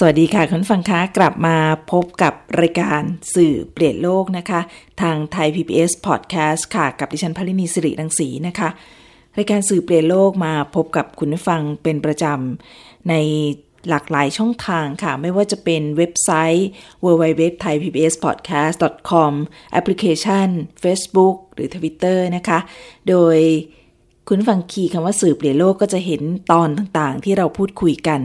สวัสดีค่ะคุณฟังคะกลับมาพบกับรายการสื่อเปลี่ยนโลกนะคะ ทางไทย PBS Podcast ค่ะ กับดิฉันพลินีสิริรังสีนะคะ รายการสื่อเปลี่ยนโลกมาพบกับคุณฟังเป็นประจำในหลากหลายช่องทางค่ะ ไม่ว่าจะเป็นเว็บไซต์ www.thaipbspodcast.com แอปพลิเคชัน Facebook หรือ Twitter นะคะ โดย คุณฟังคีย์คำว่าสื่อเปลี่ยนโลกก็จะเห็นตอนต่างๆ ที่เราพูดคุยกัน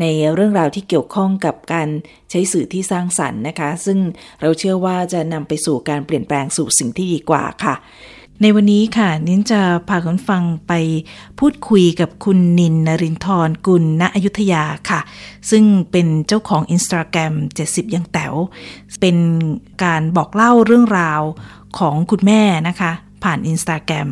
ในเรื่องราวที่เกี่ยวข้องกับการใช้สื่อที่สร้างสรรค์นะคะ ซึ่งเราเชื่อว่าจะนำไปสู่การเปลี่ยนแปลงสู่สิ่งที่ดีกว่าค่ะ ในวันนี้ค่ะ นิ้นจะพาคุณฟังไปพูดคุยกับคุณนินนรินทร์กุลณอยุธยาค่ะ ซึ่งเป็นเจ้าของอินสตาแกรม70 ยังแต๋วเป็นการบอกเล่าเรื่องราวของคุณแม่นะคะ ผ่านอินสตาแกรม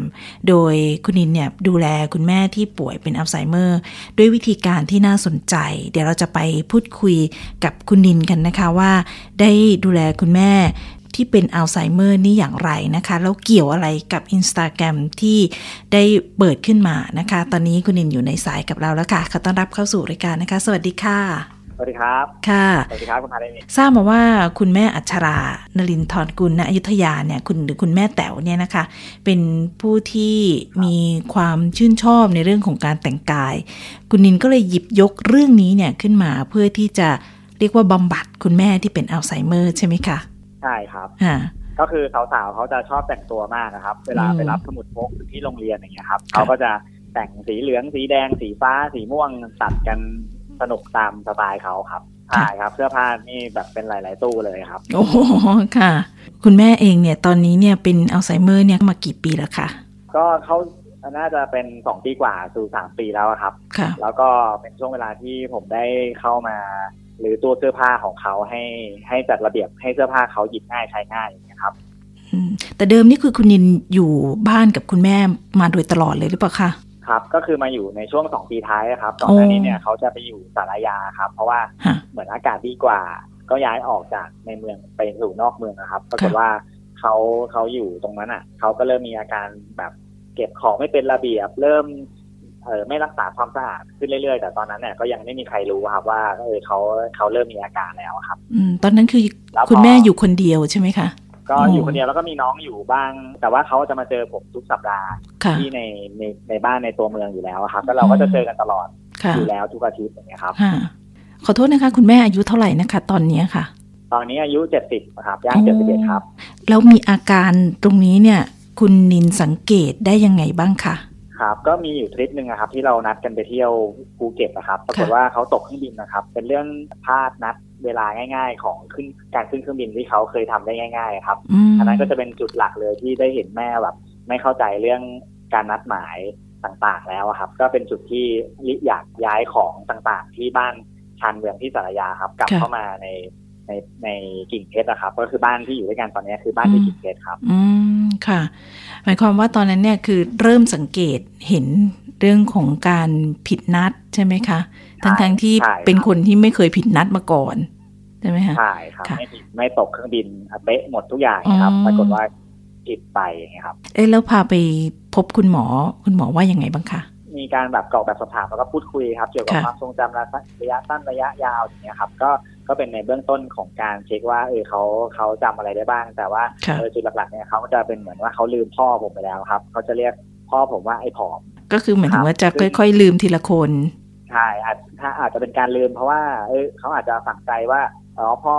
โดยคุณนินเนี่ยดูแลคุณแม่ที่ป่วยเป็นอัลไซเมอร์ ด้วยวิธีการที่น่าสนใจ เดี๋ยวเราจะไปพูดคุยกับคุณนินกันนะคะว่า ได้ดูแลคุณแม่ที่เป็นอัลไซเมอร์นี่อย่างไรนะคะ แล้วเกี่ยวอะไรกับอินสตาแกรมที่ได้เปิดขึ้นมานะคะ ตอนนี้คุณนินอยู่ในสายกับเราแล้วค่ะขอต้อนรับเข้าสู่รายการนะคะ สวัสดีค่ะ วัสดีครับ ค่ะ สวัสดีครับคุณพาได้นี่ทราบมาว่าคุณแม่อัชรานลินทร์กุลณอยุธยาเนี่ยคุณหรือคุณแม่แต๋วเนี่ยนะคะ เป็นผู้ที่มีความชื่นชอบในเรื่องของการแต่งกาย คุณนินก็เลยหยิบยกเรื่องนี้เนี่ยขึ้นมาเพื่อที่จะเรียกว่าบำบัดคุณแม่ที่เป็นอัลไซเมอร์ใช่ไหมคะ ใช่ครับอ่าก็คือสาวๆเขาจะชอบแต่งตัวมากนะครับ เวลาอืมไปรับสมุดพกที่โรงเรียนอย่างเงี้ยครับค่ะเขาก็จะแต่งสีเหลืองสีแดงสีฟ้าสีม่วงตัดกัน สนุกตามสไตล์เขาครับใช่ครับ เสื้อผ้านี่แบบเป็นหลาย ๆ ตู้เลยครับ โอ้โหค่ะ คุณแม่เองเนี่ยตอนนี้เนี่ยเป็นอัลไซเมอร์เนี่ยมากี่ปีแล้วคะก็เขาน่าจะเป็นสองปีกว่าสู่สามปีแล้วอะครับค่ะแล้วก็เป็นช่วงเวลาที่ผมได้เข้ามา หรือตัวเสื้อผ้าของเขาให้ให้จัดระเบียบให้เสื้อผ้าเขาหยิบง่ายใช้ง่ายอย่างเงี้ยครับอืมแต่เดิมนี่คือคุณนินอยู่บ้านกับคุณแม่มาโดยตลอดเลยหรือเปล่าคะ ครับก็คือมาอยู่ในช่วงสองปีท้ายครับก่อนหน้านี้เนี่ยเขาจะไปอยู่สารยาครับ เพราะว่าฮะเหมือนอากาศดีกว่า ก็ย้ายออกจากในเมืองไปสู่นอกเมืองนะครับปรากฏว่าเขาเขาอยู่ตรงนั้นอะเขาก็เริ่มมีอาการแบบเก็บของไม่เป็นระเบียบ เริ่มเออไม่รักษาความสะอาดขึ้นเรื่อยๆ แต่ตอนนั้นเนี่ยก็ยังไม่มีใครรู้ครับว่าเออเขาเขาเริ่มมีอาการแล้วครับ อืมตอนนั้นคือแล้วพอคุณแม่อยู่คนเดียวใช่ไหมคะ ก็อ๋อออยู่คนเดียวแล้วก็มีน้องอยู่บ้าง แต่ว่าเขาจะมาเจอผมทุกสัปดาห์ค่ะที่ในในในบ้านในตัวเมืองอยู่แล้วครับแล้วเราก็จะเจอกันตลอดค่ะอยู่แล้วทุกอาทิตย์อย่างเงี้ยครับค่ะขอโทษนะคะ คุณแม่อายุเท่าไหร่นะคะ ตอนนี้ค่ะ ตอนนี้อายุเจ็ดสิบครับย่างเจ็ดสิบเอ็ดครับ แล้วมีอาการตรงนี้เนี่ย คุณนินสังเกตได้ยังไงบ้างคะครับก็มีอยู่ทริปหนึ่งนะครับ ที่เรานัดกันไปเที่ยวภูเก็ตนะครับปรากฏว่าเขาตกเครื่องบินนะครับ เป็นเรื่องพลาดนัด เวลาง่าย ๆ ของขึ้นการขึ้นเครื่องบินที่เขาเคยทำได้ง่าย ๆ ครับอืมอันนั้นก็จะเป็นจุดหลักเลยที่ได้เห็นแม่แบบไม่เข้าใจเรื่องการนัดหมายต่างๆ แล้วอะครับ ก็เป็นจุดที่ลิอยากย้ายของต่างๆ ที่บ้านชานเมืองที่สารยาครับ กลับเข้ามาในในในกิ่งเพชรนะครับ ก็คือบ้านที่อยู่ด้วยกันตอนนี้คือบ้านที่กิ่งเพชรครับ อืมค่ะ หมายความว่าตอนนั้นเนี่ยคือเริ่มสังเกตเห็น เรื่องของการผิดนัดใช่ไหมคะ ทั้งทงๆที่ใช่ครับเป็นคนที่ไม่เคยผิดนัดมาก่อนใช่ไหมคะใช่ครับค่ะไม่ผิดไม่ตกเครื่องบินอะเป๊ะหมดทุกอย่างนะครับอ๋อปรากฏว่าผิดไปอย่างเงี้ยครับ เอ๊ะแล้วพาไปพบคุณหมอคุณหมอว่ายังไงบ้างคะมีการแบบกรอกแบบสอบถามแล้วก็พูดคุยครับ เกี่ยวกับค่ะความทรงจำระยะสั้นระยะยาวอย่างเงี้ยครับ ก็ก็เป็นในเบื้องต้นของการเช็คว่าเออเขาเขาจำอะไรได้บ้าง แต่ว่าค่ะเออจุดหลักๆเนี่ยเขาก็จะเป็นเหมือนว่าเขาลืมพ่อผมไปแล้วครับเขาจะเรียกพ่อผมว่าไอ้ผอม ก็คือเหมือนถึงว่าจะครับค่อย ๆ ลืมทีละคนใช่อาจถ้าอาจจะเป็นการลืมเพราะว่า เออเขาอาจจะฝังใจว่าอ๋อพ่อ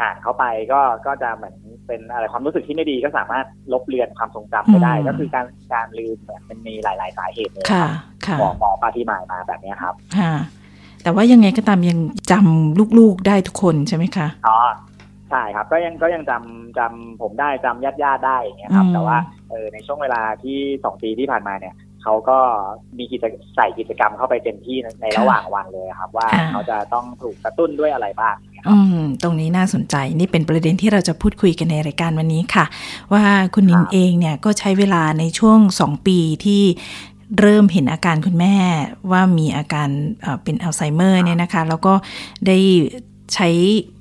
ห่างเขาไปก็ก็จะเหมือนเป็นอะไรความรู้สึกที่ไม่ดีก็สามารถลบเลือนความทรงจำไปได้อืมก็คือการการลืมเนี่ยมันมีหลาย ๆ สาเหตุเลยค่ะครับค่ะหมอหมอปาที่หมายมาแบบเนี้ยครับค่ะแต่ว่ายังไงก็ตามยังจำลูกๆได้ทุกคนใช่ไหมคะอ๋อใช่ครับก็ยังก็ยังจำจำผมได้จำญาติญาติๆได้อย่างเงี้ยครับอืมแต่ว่าเออในช่วงเวลาที่สองปีที่ผ่านมาเนี่ย เขาก็มีกิจใส่กิจกรรมเข้าไปเต็มที่ในระหว่างวันเลยครับ ว่าเขาจะต้องถูกกระตุ้นด้วยอะไรบ้างอืมตรงนี้น่าสนใจนี่เป็นประเด็นที่เราจะพูดคุยกันในรายการวันนี้ค่ะ ว่าคุณนินเองเนี่ยก็ใช้เวลาในช่วงสองปีที่เริ่มเห็นอาการคุณแม่ว่ามีอาการเป็นอัลไซเมอร์เนี่ยนะคะ แล้วก็ได้ใช้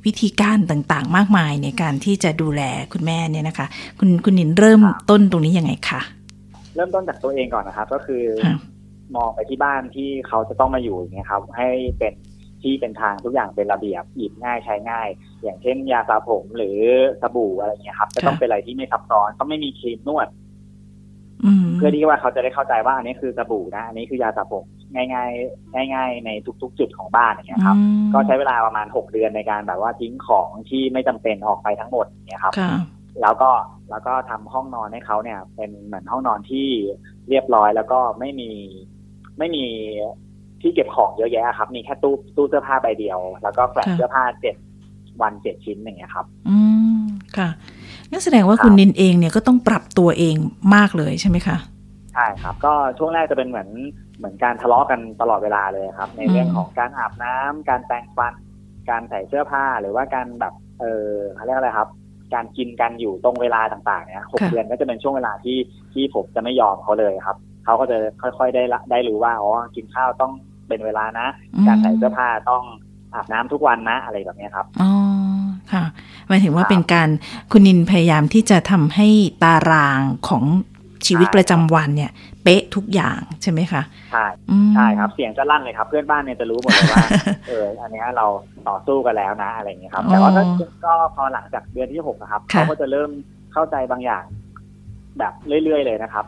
วิธีการต่างๆ มากมายในการที่จะดูแลคุณแม่เนี่ยนะคะ คุณคุณนินเริ่มต้นตรงนี้ยังไงคะเริ่มต้นจากตัวเองก่อนนะครับ ก็คือ มองไปที่บ้านที่เขาจะต้องมาอยู่อย่างเงี้ยครับ ให้เป็นที่เป็นทางทุกอย่างเป็นระเบียบหยิบง่ายใช้ง่าย อย่างเช่นยาสระผมหรือสบู่อะไรเงี้ยครับจะต้องเป็นอะไรที่ไม่ซับซ้อนต้องไม่มีครีมนวดเพื่อที่ว่าเขาจะได้เข้าใจว่าอันนี้คือสบู่นะอันนี้คือยาสระผมง่ายๆ ง่าย ๆ ในทุก ๆ จุดของบ้านอย่างเงี้ยครับ ก็ใช้เวลาประมาณหกเดือนในการแบบว่าทิ้งของที่ไม่จำเป็นออกไปทั้งหมดเนี่ยครับ แล้วก็แล้วก็ทำห้องนอนให้เขาเนี่ย เป็นเหมือนห้องนอนที่เรียบร้อย แล้วก็ไม่มีไม่มีที่เก็บของเยอะแยะครับ มีแค่ตู้ตู้เสื้อผ้าใบเดียว แล้วก็แฝงเสื้อผ้าเจ็ดวันเจ็ดชิ้นอย่างเงี้ยครับ อืมค่ะนั่นแสดงว่าคุณนินเองเนี่ยก็ต้องปรับตัวเองมากเลยใช่ไหมคะใช่ครับ ก็ช่วงแรกจะเป็นเหมือนเหมือนการทะเลาะกันตลอดเวลาเลยครับ ในเรื่องของการอาบน้ำการแปรงฟัน การใส่เสื้อผ้าหรือว่าการแบบเออเขาเรียกอะไรครับ การกินกันอยู่ตรงเวลาต่างๆเนี่ยหกเดือนก็จะเป็นช่วงเวลาที่ที่ผมจะไม่ยอมเขาเลยครับเขาก็จะค่อยๆได้ได้รู้ว่าอ๋อกินข้าวต้องเป็นเวลานะ การใส่เสื้อผ้าต้องอาบน้ำทุกวันนะอะไรแบบนี้ครับอ๋อค่ะหมายถึงว่าเป็นการคุณนินพยายามที่จะทำให้ตารางของ ชีวิตประจำวันเนี่ย เป๊ะทุกอย่างใช่ไหมคะใช่ใช่ครับเสียงจะลั่นเลยครับ เพื่อนบ้านเนี่ยจะรู้หมดเลยว่าเอออันนี้เราต่อสู้กันแล้วนะอะไรอย่างเงี้ยครับ แต่ว่าก็พอหลังจากเดือนที่หกนะครับเขาก็จะเริ่มเข้าใจบางอย่าง แบบเรื่อยๆเลยนะครับ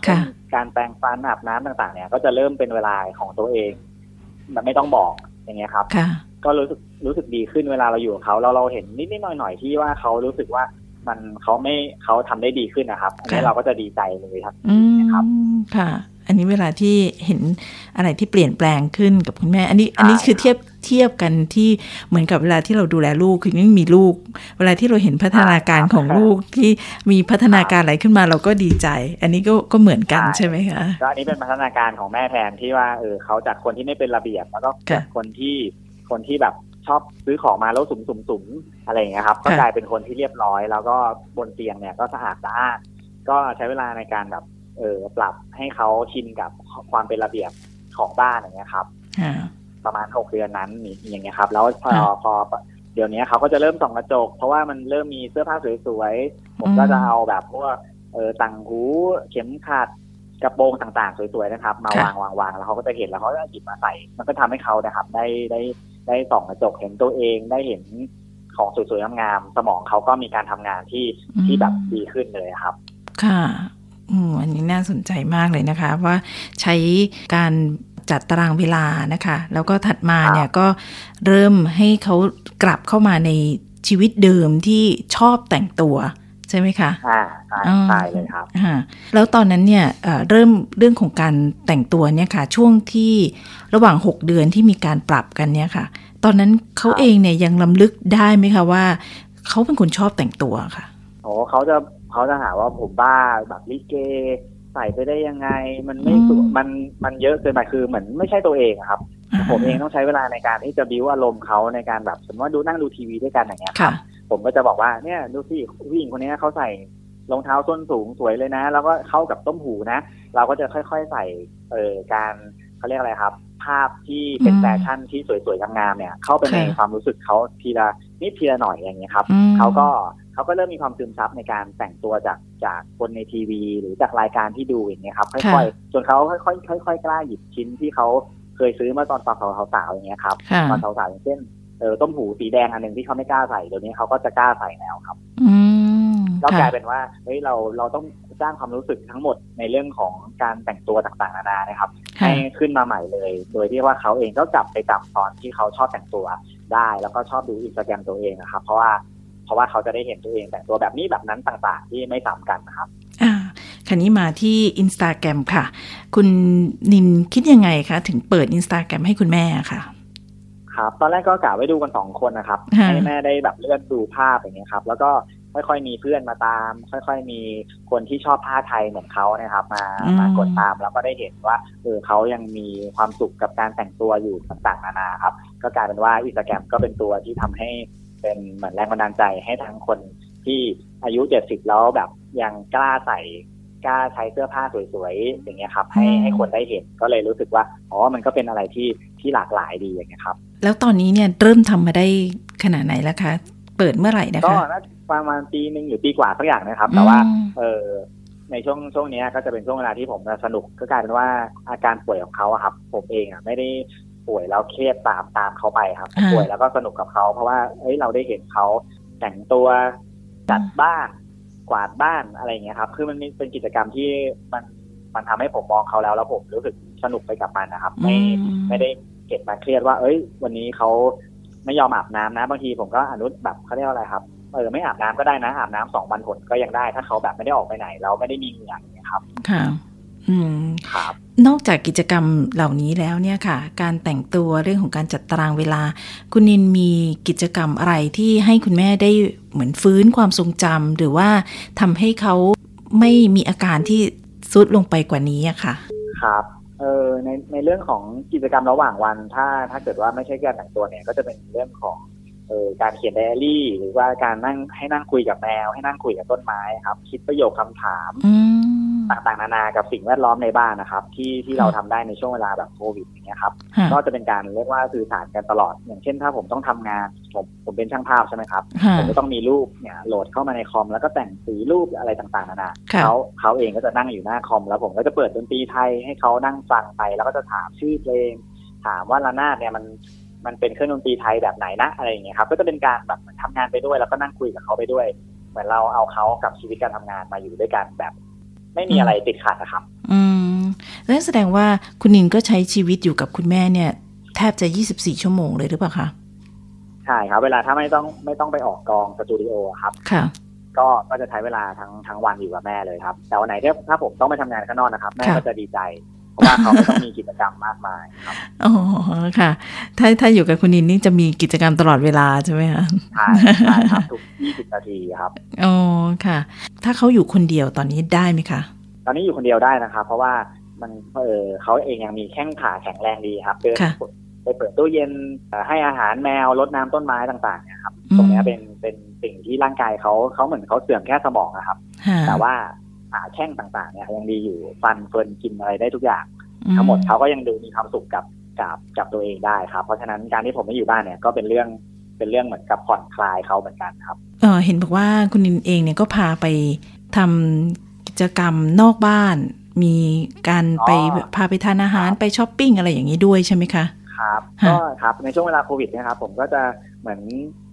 การแปรงฟันอาบน้ำต่างๆ เนี่ย ก็จะเริ่มเป็นเวลาของตัวเองแบบไม่ต้องบอกอย่างเงี้ยครับก็รู้สึกรู้สึกดีขึ้นเวลาเราอยู่กับเขาเราเราเห็นนิดนิดหน่อยหน่อยที่ว่าเขารู้สึกว่า มันเขาไม่เขาทำได้ดีขึ้นนะครับอันนี้เราก็จะดีใจเลยครับนะครับค่ะ อันนี้เวลาที่เห็นอะไรที่เปลี่ยนแปลงขึ้นกับคุณแม่ อันนี้อันนี้คือเทียบเทียบกันที่เหมือนกับเวลาที่เราดูแลลูกคือไม่มีลูก เวลาที่เราเห็นพัฒนาการของลูกที่มีพัฒนาการอะไรขึ้นมาเราก็ดีใจ อันนี้ก็ก็เหมือนกันใช่ไหมคะก็อันนี้เป็นพัฒนาการของแม่แทนที่ว่าเออเขาจากคนที่ไม่เป็นระเบียบแล้วก็จากคนที่คนที่แบบ ชอบซื้อของมาแล้วสุ่มๆอะไรอย่างเงี้ยครับ ก็กลายเป็นคนที่เรียบร้อย แล้วก็บนเตียงเนี่ยก็สะอาดสะอาดก็ใช้เวลาในการแบบเออปรับให้เขาชินกับความเป็นระเบียบของบ้านอย่างเงี้ยครับประมาณหกเดือนนั้นอย่างเงี้ยครับ แล้วพอพอเดี๋ยวนี้เขาก็จะเริ่มส่องกระจก เพราะว่ามันเริ่มมีเสื้อผ้าสวยๆ ผมก็จะเอาแบบพวกเออต่างหูเข็มขัดกระโปรงต่างๆ สวยๆนะครับ มาวางวางวางแล้วเขาก็จะเห็นแล้วเขาก็หยิบมาใส่ มันก็ทำให้เขานะครับ ได้ได้ ได้ส่องกระจกเห็นตัวเองได้เห็นของสวยๆงามๆสมองเขาก็มีการทำงานที่ที่แบบดีขึ้นเลยครับ ค่ะอืมอันนี้น่าสนใจมากเลยนะคะ ว่าใช้การจัดตารางเวลานะคะ แล้วก็ถัดมาเนี่ยก็เริ่มให้เขากลับเข้ามาในชีวิตเดิมที่ชอบแต่งตัว ใช่ไหมคะอ่าใช่เลยครับอ่าแล้วตอนนั้นเนี่ยเริ่มเรื่องของการแต่งตัวเนี่ยค่ะ ช่วงที่ระหว่างหกเดือนที่มีการปรับกันเนี่ยค่ะ ตอนนั้นเขาเองเนี่ยยังลำลึกได้ไหมคะว่าเขาเป็นคนชอบแต่งตัวค่ะโอ้เขาจะเขาจะหาว่าผมบ้าแบบลิเกใส่ไปได้ยังไง มันไม่มันมันเยอะเกินไปคือเหมือนไม่ใช่ตัวเองครับ ผมเองต้องใช้เวลาในการที่จะบิวอารมณ์เขาในการแบบ สมมติว่าดูนั่งดูทีวีด้วยกันอย่างเงี้ยครับ ผมก็จะบอกว่าเนี่ยดูสิผู้หญิงคนนี้เขาใส่รองเท้าส้นสูงสวยเลยนะ แล้วก็เข้ากับต้มหูนะ เราก็จะค่อยๆใส่เอ่อการเขาเรียกอะไรครับ ภาพที่เป็นแฟชั่นที่สวยๆงามๆเนี่ย เข้าไปในความรู้สึกเขาทีละนิดทีละหน่อยอย่างเงี้ยครับเขาก็เขาก็เริ่มมีความซึมซับในการแต่งตัวจากจากคนในทีวี หรือจากรายการที่ดูอย่างเงี้ยครับค่อยๆจนเขาค่อยๆค่อยๆกล้าหยิบชิ้นที่เขาเคยซื้อเมื่อตอนตอนสาวๆอย่างเงี้ยครับตอนสาวๆอย่างเช่น เออต้มหูสีแดงอันหนึ่งที่เขาไม่กล้าใส่เดี๋ยวนี้เขาก็จะกล้าใส่แล้วครับก็กลายเป็นว่าเฮ้ยเราเราต้องสร้างความรู้สึกทั้งหมดในเรื่องของการแต่งตัวต่างๆนานานะครับ ให้ขึ้นมาใหม่เลย โดยที่ว่าเขาเองก็กลับไปจำตอนที่เขาชอบแต่งตัวได้ แล้วก็ชอบดูอินสตาแกรมตัวเองนะครับ เพราะว่าเพราะว่าเขาจะได้เห็นตัวเองแต่งตัวแบบนี้แบบนั้นต่างๆ ที่ไม่ซ้ากันนะครับ อ่าคันนี้มาที่อินสตาแกรมค่ะ คุณนินคิดยังไงคะถึงเปิดอินสตาแกรมให้คุณแม่ค่ะ ครับ ตอนแรกก็กะไว้ดูกันสองคนนะครับ ให้แม่ได้แบบเลื่อนดูภาพอย่างเงี้ยครับ แล้วก็ค่อยๆมีเพื่อนมาตาม ค่อย ๆ มีคนที่ชอบผ้าไทยเหมือนเขานะครับ มาอืมมากดตามแล้วก็ได้เห็นว่าเออเขายังมีความสุขกับการแต่งตัวอยู่ต่างๆนานาครับ ก็กลายเป็นว่าอินสตาแกรมก็เป็นตัวที่ทำให้เป็นเหมือนแรงบันดาลใจให้ทั้งคนที่อายุเจ็ดสิบแล้วแบบยังกล้าใส่กล้าใช้เสื้อผ้าสวยๆอย่างเงี้ยครับ ให้อืมให้คนได้เห็นก็เลยรู้สึกว่าอ๋อมันก็เป็นอะไรที่ที่หลากหลายดีอย่างเงี้ยครับ แล้วตอนนี้เนี่ยเริ่มทำมาได้ขนาดไหนแล้วคะ เปิดเมื่อไหร่นะก็คะน่าจะประมาณปีหนึ่งหรือปีกว่าสักอย่างนะครับ แต่ว่าอืมเออในช่วงช่วงเนี้ยก็จะเป็นช่วงเวลาที่ผมจะสนุกก็กลายเป็นว่าอาการป่วยของเขาอะครับ ผมเองอะไม่ได้ป่วยแล้วเครียดตามตามเขาไปครับผมป่วยแล้วก็สนุกกับเขาเพราะว่าเอ้ยเราได้เห็นเขาแต่งตัวจัดบ้านกวาดบ้านอะไรอย่างเงี้ยครับ คือมันมีเป็นกิจกรรมที่มันมันทำให้ผมมองเขาแล้วแล้วผมรู้สึกสนุกไปกับมันนะครับ ไม่อืมไม่ได้เก็บมาเครียดว่า เอ้ย วันนี้เขาไม่ยอมอาบน้ำนะ บางทีผมก็อนุแบบเขาเรียกว่าอะไรครับเออไม่อาบน้ำก็ได้นะอาบน้ำสองวันผลก็ยังได้ ถ้าเขาแบบไม่ได้ออกไปไหนแล้วไม่ได้มีเหงื่ออย่างเงี้ยครับ ค่ะ อืมครับ นอกจากกิจกรรมเหล่านี้แล้วเนี่ยค่ะ การแต่งตัวเรื่องของการจัดตารางเวลา คุณนินมีกิจกรรมอะไรที่ให้คุณแม่ได้เหมือนฟื้นความทรงจำหรือว่าทำให้เขาไม่มีอาการที่ซุดลงไปกว่านี้อะค่ะ ครับ เออในในเรื่องของกิจกรรมระหว่างวัน ถ้าถ้าเกิดว่าไม่ใช่การแต่งตัวเนี่ย ก็จะเป็นเรื่องของเออการเขียนไดอารี่ หรือว่าการนั่งให้นั่งคุยกับแมว ให้นั่งคุยกับต้นไม้ครับ คิดประโยคคำถาม ต่างๆ นานากับสิ่งแวดล้อมในบ้านนะครับ ที่ที่เราทำได้ในช่วงเวลาแบบโควิดอย่างเงี้ยครับค่ะก็จะเป็นการเรียกว่าสื่อสารกันตลอด อย่างเช่นถ้าผมต้องทำงานผมผมเป็นช่างภาพใช่ไหมครับค่ะผมก็ต้องมีรูปเนี่ยโหลดเข้ามาในคอม แล้วก็แต่งสีรูปอะไรต่างๆนานาค่ะเขาเขาเองก็จะนั่งอยู่หน้าคอม แล้วผมก็จะเปิดดนตรีไทยให้เขานั่งฟังไปแล้วก็จะถามชื่อเพลง ถามว่าระนาดเนี่ยมันมันเป็นเครื่องดนตรีไทยแบบไหนนะอะไรอย่างเงี้ยครับก็จะเป็นการแบบเหมือนทำงานไปด้วยแล้วก็นั่งคุยกับเขาไปด้วย เหมือนเราเอาเขากับชีวิตการทำงานมาอยู่ด้วยกันแบบ ไม่มีอะไรติดขัดนะครับ อืมนั่นแสดงว่าคุณนินก็ใช้ชีวิตอยู่กับคุณแม่เนี่ย แทบจะ 24 ชั่วโมงเลยหรือเปล่าคะใช่ครับ เวลาถ้าไม่ต้องไม่ต้องไปออกกองสตูดิโอครับค่ะก็ก็จะใช้เวลาทั้งทั้งวันอยู่กับแม่เลยครับ แต่วันไหนที่ถ้าผมต้องไปทำงานข้างนอกนะครับ แม่ค่ะก็จะดีใจ เพราะว่าเขาไม่ต้องมีกิจกรรมมากมายครับอ๋อค่ะ ถ้าถ้าอยู่กับคุณนินนี่จะมีกิจกรรมตลอดเวลาใช่ไหมคะใช่ใช่ครับทุก20นาทีครับอ๋อค่ะ ถ้าเขาอยู่คนเดียวตอนนี้ได้ไหมคะตอนนี้อยู่คนเดียวได้นะครับ เพราะว่ามันเออเขาเองยังมีแข้งขาแข็งแรงดีครับเดินค่ะไปเปิดตู้เย็นเอ่อให้อาหารแมวรดน้ำต้นไม้ต่างๆเนี่ยครับอืมตรงเนี้ยเป็นเป็นสิ่งที่ร่างกายเขาเขาเหมือนเขาเสื่อมแค่สมองนะครับค่ะแต่ว่า ขาแข้งต่างๆเนี่ยยังดีอยู่ฟันเฟิร์นกินอะไรได้ทุกอย่างอืทั้งหมดเขาก็ยังดูมีความสุขกับกับกับตัวเองได้ครับ เพราะฉะนั้นการที่ผมไม่อยู่บ้านเนี่ยก็เป็นเรื่องเป็นเรื่องเหมือนกับผ่อนคลายเขาเหมือนกันครับเออเห็นบอกว่าคุณนินเองเนี่ยก็พาไปทำกิจกรรมนอกบ้าน มีการไปอ๋อพาไปทานอาหารไปช้อปปิ้งอะไรอย่างนี้ด้วยใช่ไหมคะครับฮะก็ครับในช่วงเวลาโควิดเนะครับผมก็จะเหมือน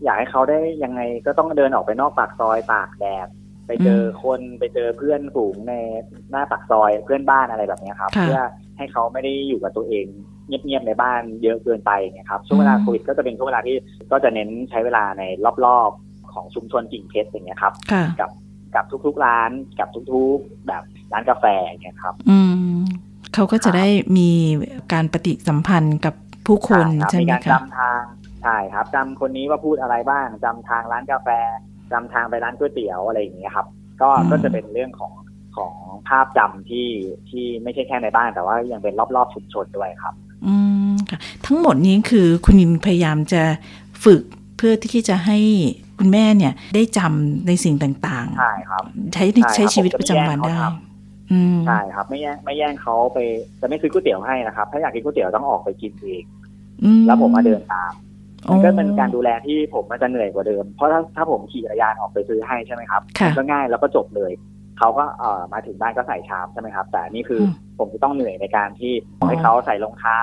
อยากให้เขาได้ยังไงก็ต้องเดินออกไปนอกปากซอยตากแดด ไปเจอคนไปเจอเพื่อนฝูงในหน้าปากซอยเพื่อนบ้านอะไรแบบเนี้ยครับค่ะเพื่อให้เขาไม่ได้อยู่กับตัวเองเงียบๆในบ้านเยอะเกินไปเนี่ยครับช่วงเวลาอืมโควิดก็จะเป็นช่วงเวลาที่ก็จะเน้นใช้เวลาในรอบๆของชุมชนกิ่งเพชรอย่างเงี้ยครับค่ะกับกับทุกๆร้านกับทุกๆแบบร้านกาแฟอย่างเงี้ยครับ อืมเขาก็จะได้มีการปฏิสัมพันธ์กับผู้คนรับใช่ไหมมีการคะจำทางใช่ครับจำคนนี้ว่าพูดอะไรบ้างจำทางร้านกาแฟ จำทางไปร้านก๋วยเตี๋ยวอะไรอย่างเงี้ยครับ ก็อืมก็จะเป็นเรื่องของของภาพจำที่ที่ไม่ใช่แค่ในบ้านแต่ว่ายังเป็นรอบๆชุมชนด้วยครับ อืมค่ะทั้งหมดนี้คือคุณนินพยายามจะฝึกเพื่อที่จะให้คุณแม่เนี่ย ได้จำในสิ่งต่างใช่ครับๆใช้ใช่ครับใช้ชีวิตประจำวันผมจะไม่ได้แย่งเขาทอืมใช่ครับ ไม่แย่งไม่แย่งเขาไปจะไม่ซื้อก๋วยเตี๋ยวให้นะครับ ถ้าอยากกินก๋วยเตี๋ยวต้องออกไปกินเองอืมแล้วผมมาเดินตามอ๋อ มันก็เป็นการดูแลที่ผมมันจะเหนื่อยกว่าเดิม เพราะถ้าถ้าผมขี่จักรยานออกไปซื้อให้ใช่ไหมครับค่ะมันก็ง่ายแล้วก็จบเลยเขาก็เอ่อมาถึงบ้านก็ใส่ชามใช่ไหมครับ แต่อันนี่คืออมผมจะต้องเหนื่อยในการที่อ๋อให้เขาใส่รองเท้า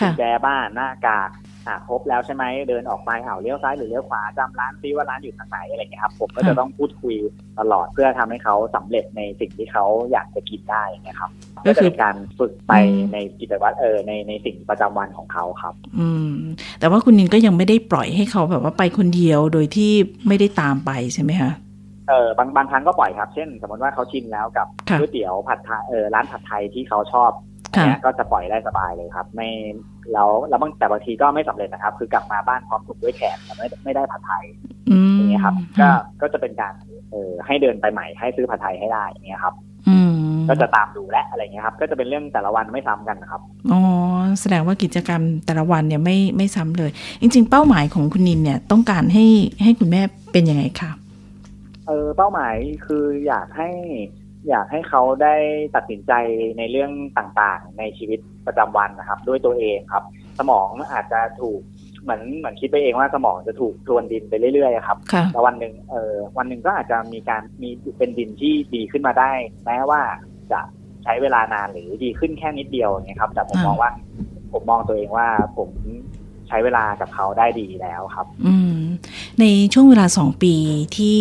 ค่ะกุญแจบ้านหน้ากาก อะครบแล้วใช่ไหมเดินออกไปอ้าวเลี้ยวซ้ายหรือเลี้ยวขวาจำร้านซิว่าร้านอยู่ทางไหนอะไรเงี้ยครับผมก็จะต้องพูดคุยตลอดเพื่อทำให้เขาสำเร็จในสิ่งที่เขาอยากจะกินได้อย่างเงี้ยครับก็ก็คือจะเป็นการฝึกไปอืมในกิจวัตรเออในในสิ่งประจำวันของเขาครับ อืม แต่ว่าคุณนินก็ยังไม่ได้ปล่อยให้เขาแบบว่าไปคนเดียวโดยที่ไม่ได้ตามไปใช่ไหมคะ เออบางบางครั้งก็ปล่อยครับ เช่น สมมติว่าเขาชินแล้วกับค่ะก๋วยเตี๋ยวผัดไทยเออร้านผัดไทยที่เขาชอบค่ะเนี้ยก็จะปล่อยได้สบายเลยครับ ไม่แล้วแล้วบางแต่บางทีก็ไม่สำเร็จนะครับ คือกลับมาบ้านพร้อมถูกด้วยแขกแต่ไม่ไม่ได้ผัดไทยอืมอย่างเงี้ยครับ ก็ก็จะเป็นการเออให้เดินไปใหม่ให้ซื้อผัดไทยให้ได้อย่างเงี้ยครับอืมก็จะตามดูและอะไรเงี้ยครับ ก็จะเป็นเรื่องแต่ละวันไม่ซ้ำกันนะครับอ๋อแสดงว่ากิจกรรมแต่ละวันเนี่ยไม่ไม่ซ้ำเลย จริง ๆ เป้าหมายของคุณนินเนี่ยต้องการให้ให้คุณแม่เป็นยังไงคะ เออเป้าหมายคืออยากให้อยากให้เขาได้ตัดสินใจในเรื่องต่างๆ ในชีวิตประจำวันนะครับ ด้วยตัวเองครับ สมองอาจจะถูกเหมือนเหมือนคิดไปเองว่าสมองจะถูกทวนดินไปเรื่อยๆครับค่ะแล้ววันหนึ่งเออวันหนึ่งก็อาจจะมีการมีเป็นดินที่ดีขึ้นมาได้ แม้ว่าจะใช้เวลานานหรือดีขึ้นแค่นิดเดียวอย่างเงี้ยครับ แต่ผมอ่ามมองว่า ผมมองตัวเองว่าผม ใช้เวลากับเขาได้ดีแล้วครับ อืมในช่วงเวลาสองปีที่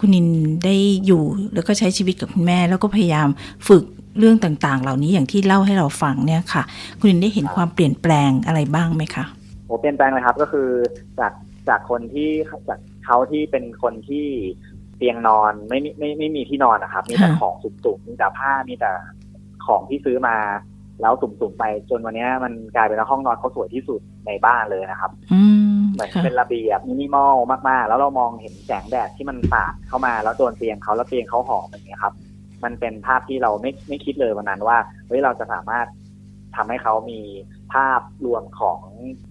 คุณนินได้อยู่แล้วก็ใช้ชีวิตกับคุณแม่ แล้วก็พยายามฝึกเรื่องต่างๆ เหล่านี้อย่างที่เล่าให้เราฟังเนี่ยค่ะ คุณนินได้เห็นความเปลี่ยนแปลงอะไรบ้างไหมคะโหเปลี่ยนแปลงเลยครับก็คือจากจากคนที่จากเขาที่เป็นคนที่เตียงนอนไม่มีไม่ไม่มีที่นอนนะครับ มีแต่ค่ะของสุ่มๆมีแต่ผ้ามีแต่ของที่ซื้อมา แล้วสุ่มๆไปจนวันเนี้ยมันกลายเป็นว่าห้องนอนเขาสวยที่สุดในบ้านเลยนะครับอืมเหมือนค่ะเป็นระเบียบมินิมอลมากๆ แล้วเรามองเห็นแสงแดดที่มันสาดเข้ามาแล้วโดนเตียงเขาแล้วเตียงเขาหอมอย่างเงี้ยครับ มันเป็นภาพที่เราไม่ไม่คิดเลยวันนั้นว่าเฮ้ยเราจะสามารถทำให้เขามีภาพรวมของ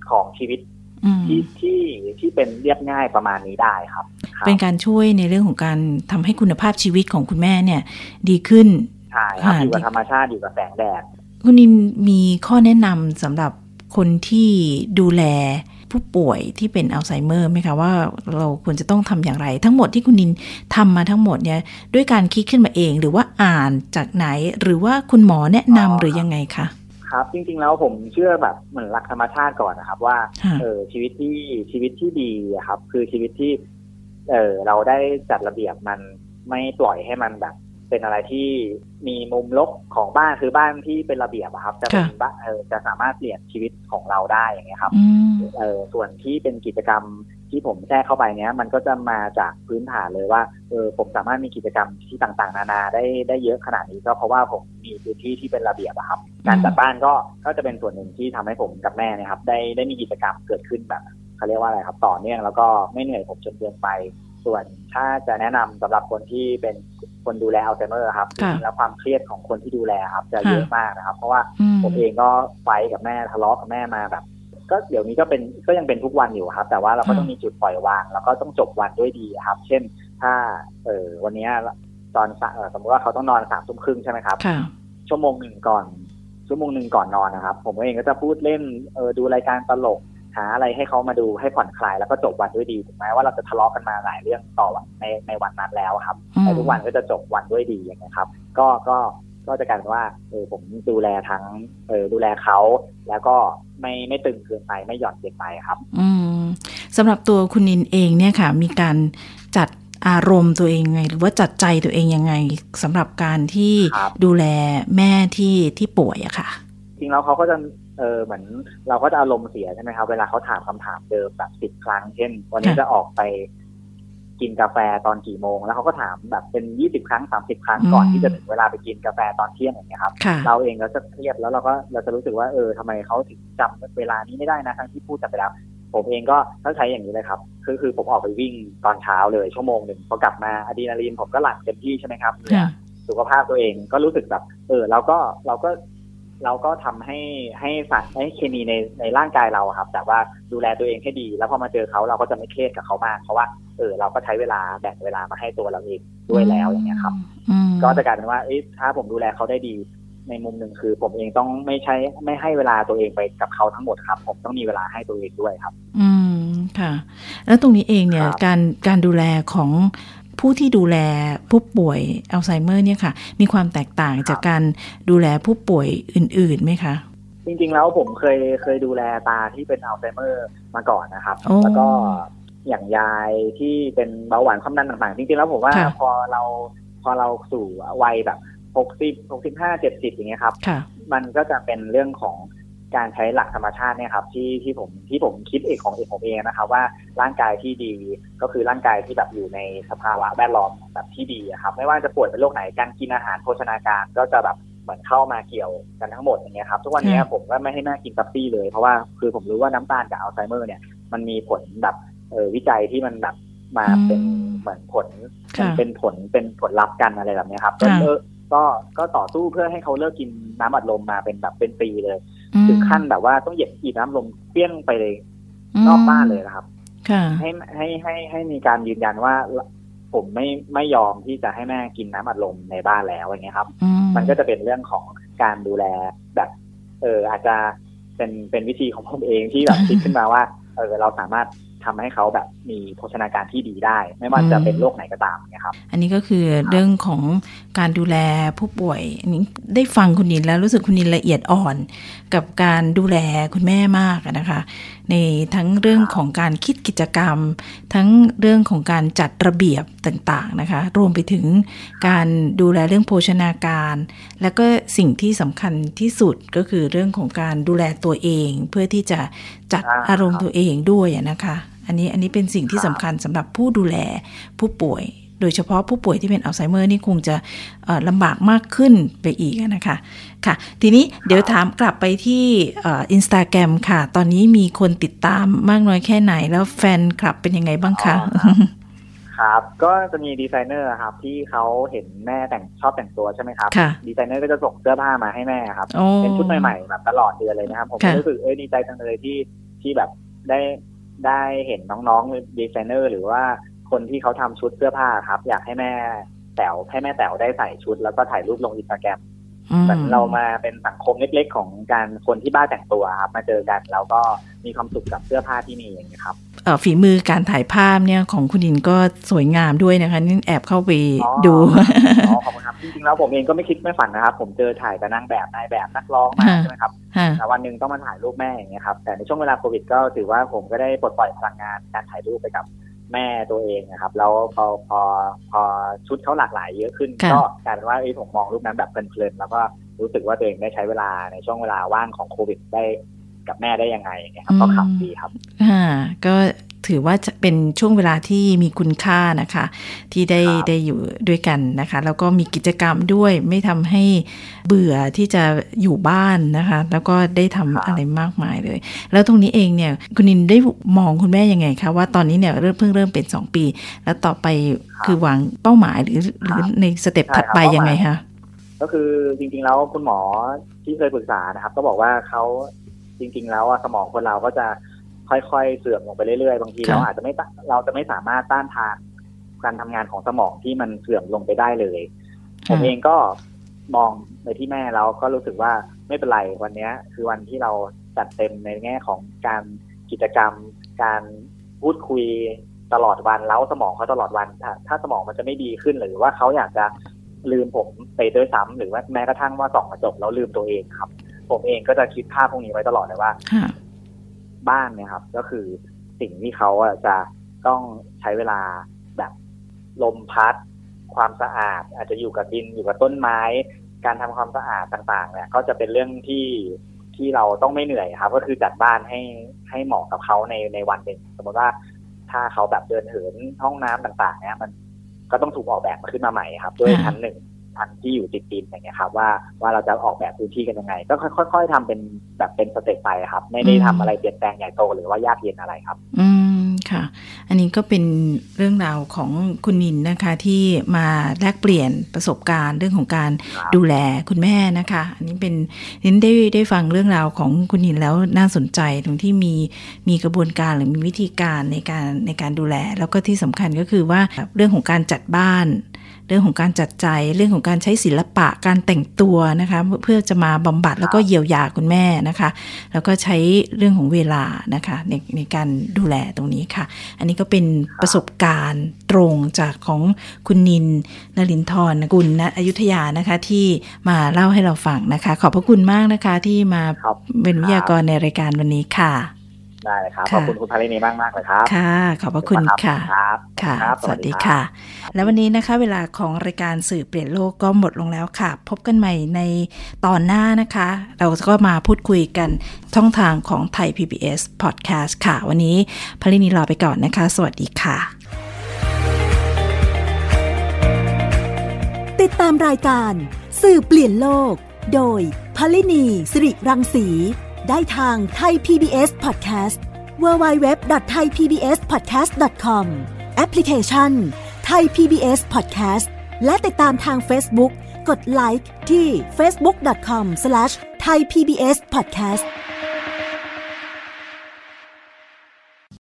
ของชีวิตอืมที่ที่ที่เป็นเรียบง่ายประมาณนี้ได้ครับครับเป็นการช่วยในเรื่องของการทำให้คุณภาพชีวิตของคุณแม่เนี่ย ดีขึ้นใช่ครับค่ะอยู่กับธรรมชาติอยู่กับแสงแดด คุณนินมีข้อแนะนำสำหรับคนที่ดูแลผู้ป่วยที่เป็นอัลไซเมอร์ไหมคะว่าเราควรจะต้องทำอย่างไร ทั้งหมดที่คุณนินทำมาทั้งหมดเนี่ยด้วยการคิดขึ้นมาเอง หรือว่าอ่านจากไหน หรือว่าคุณหมอแนะนำหรือยังไงคะครับจริงๆแล้วผมเชื่อแบบเหมือนหลักธรรมชาติก่อนนะครับ ว่าเออชีวิตที่ชีวิตที่ดีครับ คือชีวิตที่ เออเราได้จัดระเบียบมันไม่ปล่อยให้มันแบบ เป็นอะไรที่มีมุมลบของบ้านคือบ้านที่เป็นระเบียบอะครับ จะเป็นบ้านเออจะสามารถเปลี่ยนชีวิตของเราได้อย่างเงี้ยครับอืมเออส่วนที่เป็นกิจกรรมที่ผมแทรกเข้าไปเนี้ย มันก็จะมาจากพื้นฐานเลยว่าเออผมสามารถมีกิจกรรมที่ต่างๆ นานาได้ได้เยอะขนาดนี้ก็เพราะว่าผมมีพื้นที่ที่เป็นระเบียบอะครับ การจัดบ้านก็ก็จะเป็นส่วนหนึ่งที่ทำให้ผมกับแม่เนะครับ ได้ได้มีกิจกรรมเกิดขึ้นแบบเขาเรียกว่าอะไรครับต่อเนื่องแล้วก็ไม่เหนื่อยผมจนเกินไปส่วนถ้าจะแนะนำสำหรับคนที่เป็น คนดูแลอัลไซเมอร์ครับจค่ะริงๆแล้วความเครียดของคนที่ดูแลครับจะเยอะมากนะครับ เพราะว่าอืมผมเองก็ไฟท์กับแม่ทะเลาะกับแม่มาแบบ ก็เดี๋ยวนี้ก็เป็นก็ยังเป็นทุกวันอยู่ครับ แต่ว่าเราก็ต้องมีจุดปล่อยวาง แล้วก็ต้องจบวันด้วยดีครับ เช่น ถ้า เออวันเนี้ยตอนสะเอ่อสมมติว่าเขาต้องนอนสามทุ่มครึ่งใช่ไหมครับค่ะชั่วโมงหนึ่งก่อนชั่วโมงหนึ่งก่อนนอนนะครับ ผมเองก็จะพูดเล่นเออดูรายการตลก หาอะไรให้เขามาดูให้ผ่อนคลายแล้วก็จบวันด้วยดีถึงแม้ว่าเราจะทะเลาะกันมาหลายเรื่องต่อวันในในวันนั้นแล้วครับอืมแต่ทุกวันก็จะจบวันด้วยดีอย่างนี้ยครับ ก็ก็ก็จะกลายเป็นว่าเออผมดูแลทั้งเออดูแลเขาแล้วก็ไม่ไม่ตึงเกินไปไม่หย่อนเกินไปครับ อืมสำหรับตัวคุณนินเองเนี่ยค่ะ มีการจัดอารมณ์ตัวเองยังไง หรือว่าจัดใจตัวเองยังไงสำหรับการที่ครับดูแลแม่ที่ที่ป่วยอะค่ะ จริงแล้วเขาก็จะ เออเหมือนเราก็จะอารมณ์เสียใช่ไหมครับเวลาเขาถามคำถามเดิมแบบสิบครั้ง เช่น วันนี้ค่ะจะออกไปกินกาแฟตอนกี่โมง แล้วเขาก็ถามแบบเป็นยี่สิบครั้งสามสิบครั้งก่อนที่จะถึงเวลาไปกินกาแฟตอนเที่ยงอย่างเงี้ยครับค่ะเราเองก็จะเครียดแล้วเราก็เราจะรู้สึกว่าเออทำไมเขาถึงจำเวลานี้ไม่ได้นะทั้งที่พูดกันไปแล้ว ผมเองก็ต้องใช้อย่างนี้เลยครับคือคือผมออกไปวิ่งตอนเช้าเลยชั่วโมงหนึ่งพอกลับมาอะดรีนาลีนผมก็หลั่งเต็มที่ใช่ไหมครับเหงื่อค่ะสุขภาพตัวเองก็รู้สึกแบบเออเราก็เราก็ เราก็ทำให้ให้สารให้เคมีในในร่างกายเราอะครับ แต่ว่าดูแลตัวเองให้ดี แล้วพอมาเจอเขาเราก็จะไม่เครียดกับเขามากเพราะว่าเออเราก็ใช้เวลาแบ่งเวลามาให้ตัวเราเองด้วยแล้วอย่างเงี้ยครับอืมก็จะกลายเป็นว่าเอ้ยถ้าผมดูแลเขาได้ดี ในมุมหนึ่งคือ ผมเองต้องไม่ใช้ไม่ให้เวลาตัวเองไปกับเขาทั้งหมดครับ ผมต้องมีเวลาให้ตัวเองด้วยครับ อืมค่ะ แล้วตรงนี้เองเนี่ยครับการการดูแลของ ผู้ที่ดูแลผู้ป่วยอัลไซเมอร์เนี่ยค่ะ มีความแตกต่างจากการดูแลผู้ป่วยอื่นๆไหมคะ จริงๆแล้วผมเคยเคยดูแลตาที่เป็นอัลไซเมอร์มาก่อนนะครับโอ้แล้วก็อย่างยายที่เป็นเบาหวานความดันต่างๆ จริงๆแล้วผมว่าค่ะพอเราพอเราสู่วัยแบบหกสิบหกสิบห้าเจ็ดสิบอย่างเงี้ยครับค่ะมันก็จะเป็นเรื่องของ การใช้หลักธรรมชาติเนี่ยครับที่ที่ผมที่ผมคิดเองของเองผมเองนะครับว่าร่างกายที่ดีก็คือร่างกายที่แบบอยู่ในสภาวะแวดล้อมแบบที่ดีอะครับไม่ว่าจะป่วยเป็นโรคไหนการกินอาหารโภชนาการก็จะแบบเหมือนเข้ามาเกี่ยวกันทั้งหมดอย่างเงี้ยครับทุกวันเนี้ยค่ะผมก็ไม่ให้แม่กินซับซี่เลยเพราะว่าคือผมรู้ว่าน้ำตาลกับอัลไซเมอร์เนี่ยมันมีผลแบบเออวิจัยที่มันแบบมาเป็นเหมือนผลเป็นผลเป็นผลลัพธ์กันอะไรแบบนี้ครับก็เลิกก็ก็ต่อสู้เพื่อให้เขาเลิกกินน้ำอัดลมมาเป็นแบบเป็นปีเลย ถึงขั้นแบบว่าต้องเหยียบกีน้ำลมเปี้ยงไปเลยนอกบ้านเลยนะครับให้ให้ให้ให้มีการยืนยันว่า ผมไม่ไม่ยอมที่จะให้แม่กินน้ำอัดลมในบ้านแล้วอย่างเงี้ยครับ มันก็จะเป็นเรื่องของการดูแลแบบ เอออาจจะเป็นเป็นวิธีของผมเองที่แบบคิดขึ้นมาว่า เออเราสามารถทำให้เขาแบบ มีโภชนาการที่ดีได้ ไม่ว่าจะเป็นโรคไหนก็ตามนะครับ อันนี้ก็คือเรื่องของการดูแลผู้ป่วยอันนี้ได้ฟังคุณนินแล้วรู้สึกคุณนินละเอียดอ่อน กับการดูแลคุณแม่มากนะคะ ในทั้งเรื่องของการคิดกิจกรรม ทั้งเรื่องของการจัดระเบียบต่างๆนะคะ รวมไปถึงการดูแลเรื่องโภชนาการ แล้วก็สิ่งที่สำคัญที่สุดก็คือเรื่องของการดูแลตัวเอง เพื่อที่จะจัดอารมณ์ตัวเองด้วยนะคะ อันนี้อันนี้เป็นสิ่งที่สำคัญสำหรับผู้ดูแลผู้ป่วย โดยเฉพาะผู้ป่วยที่เป็นอัลไซเมอร์นี่คงจะลำบากมากขึ้นไปอีกนะคะค่ะ ทีนี้เดี๋ยวถามกลับไปที่อินสตาแกรมค่ะ ตอนนี้มีคนติดตามมากน้อยแค่ไหน แล้วแฟนคลับเป็นยังไงบ้างคะครับ ก็จะมีดีไซเนอร์ครับที่เขาเห็นแม่แต่งชอบแต่งตัวใช่ไหมครับ ดีไซเนอร์ก็จะส่งเสื้อผ้ามาให้แม่ครับ เป็นชุดใหม่ๆแบบตลอดเดือนเลยนะครับ ผมรู้สึกเออดีใจจังเลยที่ที่แบบได้ ได้เห็นน้องๆดีไซเนอร์หรือว่าคนที่เขาทำชุดเสื้อผ้าครับ อยากให้แม่แต๋วให้แม่แต๋วได้ใส่ชุดแล้วก็ถ่ายรูปลงอินสตาแกรม เหมือนเรามาเป็นสังคมเล็กๆ ของการคนที่บ้าแต่งตัวครับมาเจอกันแล้วก็มีความสุขกับเสื้อผ้าที่มีอย่างนี้ครับฝีมือการถ่ายภาพเนี่ยของคุณดินก็สวยงามด้วยนะคะนี่แอบเข้าไปดูอ๋อขอบคุณครับจริงๆแล้วผมเองก็ไม่คิดไม่ฝันนะครับ ผมเจอถ่ายกับนางแบบนายแบบนักร้องมาใช่ไหมครับแต่วันหนึ่งต้องมาถ่ายรูปแม่อย่างเงี้ยครับแต่ในช่วงเวลาโควิดก็ถือว่าผมก็ได้ปลดปล่อยพลังงานการถ่ายรูปไปกับ แม่ตัวเองนะครับ แล้วพอพอพอชุดเขาหลากหลายเยอะขึ้นก็กลายเป็นว่าไอ้ผมมองรูปนั้นแบบเพลินๆแล้วก็รู้สึกว่าตัวเองได้ใช้เวลาในช่วงเวลาว่างของโควิดได้กับแม่ได้ยังไงครับก็ขับดีครับอ่าก็ ถือว่าจะเป็นช่วงเวลาที่มีคุณค่านะคะ ที่ได้ได้อยู่ด้วยกันนะคะ แล้วก็มีกิจกรรมด้วยไม่ทำให้เบื่อที่จะอยู่บ้านนะคะ แล้วก็ได้ทำอะไรมากมายเลย แล้วตรงนี้เองเนี่ยคุณนินได้มองคุณแม่ยังไงคะว่าตอนนี้เนี่ยเริ่มเพิ่งเริ่มเป็น 2 ปี แล้วต่อไปคือวางเป้าหมายหรือหรือในสเต็ปถัดไปยังไงคะก็คือจริง ๆ แล้วคุณหมอที่เคยปรึกษานะครับ ก็บอกว่าเขาจริง ๆ แล้วสมองคนเราก็จะ ค่อยๆเสื่อมลงไปเรื่อยๆบางทีเราอาจจะไม่เราจะไม่สามารถต้านทานการทำงานของสมองที่มันเสื่อมลงไปได้เลย ผมเองก็มองในที่แม่แล้วก็รู้สึกว่าไม่เป็นไรวันนี้คือวันที่เราจัดเต็มในแง่ของการกิจกรรม การพูดคุยตลอดวันแล้วสมองเขาตลอดวันถ้าถ้าสมองมันจะไม่ดีขึ้นหรือว่าเขาอยากจะลืมผมไปด้วยซ้ำหรือว่าแม้กระทั่งว่าส่องกระจกแล้วลืมตัวเองครับ ผมเองก็จะคิดภาพพวกนี้ไว้ตลอดเลยว่า บ้านเนี่ยครับ ก็คือสิ่งที่เขาจะต้องใช้เวลาแบบลมพัด ความสะอาด อาจจะอยู่กับดินอยู่กับต้นไม้ การทำความสะอาดต่างๆ เนี่ย ก็จะเป็นเรื่องที่ที่เราต้องไม่เหนื่อยครับ ก็คือจัดบ้านให้ให้เหมาะกับเขาในในวันหนึ่งสมมติว่าถ้าเขาแบบเดินเหินห้องน้ำต่าง ๆ เนี่ยมันก็ต้องถูกออกแบบมาขึ้นมาใหม่ครับ ด้วยชั้นหนึ่ง ชั้นที่อยู่ติดดินอย่างเงี้ยครับว่าว่าเราจะออกแบบพื้นที่กันยังไง ก็ค่อยๆทำเป็นแบบเป็นสเต็ปไปครับ ไม่ได้ทำอะไรเปลี่ยนแปลงใหญ่โตหรือว่ายากเย็นอะไรครับ อืมค่ะ อันนี้ก็เป็นเรื่องราวของคุณนินนะคะที่มาแลกเปลี่ยนประสบการณ์เรื่องของการดูแลคุณแม่นะคะ อันนี้เป็นนินได้ได้ฟังเรื่องราวของคุณนินแล้วน่าสนใจตรงที่มีมีกระบวนการหรือมีวิธีการในการในการดูแล แล้วก็ที่สำคัญก็คือว่าเรื่องของการจัดบ้าน เรื่องของการจัดใจเรื่องของการใช้ศิลปะการแต่งตัวนะคะเพื่อจะมาบำบัดแล้วก็เยียวยาคุณแม่นะคะ แล้วก็ใช้เรื่องของเวลานะคะในในการดูแลตรงนี้ค่ะ อันนี้ก็เป็นประสบการณ์ตรงจากของคุณนินนลินทร์กุลนะอยุธยานะคะที่มาเล่าให้เราฟังนะคะ ขอบพระคุณมากนะคะที่มาเป็นวิทยากรในรายการวันนี้ค่ะ ได้ครับขอบคุณคุณพารินีมากมากเลยครับค่ะ ขอบพระคุณค่ะครับค่ะสวัสดีค่ะ แล้ววันนี้นะคะ เวลาของรายการสื่อเปลี่ยนโลกก็หมดลงแล้วค่ะ พบกันใหม่ในตอนหน้านะคะ เราก็มาพูดคุยกันช่องทางของไทย PBS Podcast ค่ะ วันนี้พารินีลาไปก่อนนะคะ สวัสดีค่ะ ติดตามรายการสื่อเปลี่ยนโลก โดยพลินีสิริรังสี ได้ทางไทย PBS Podcast www.thaipbspodcast.com แอปพลิเคชันไทย PBS Podcast และติดตามทาง Facebook กดไลค์ที่ facebook.com/thaipbspodcast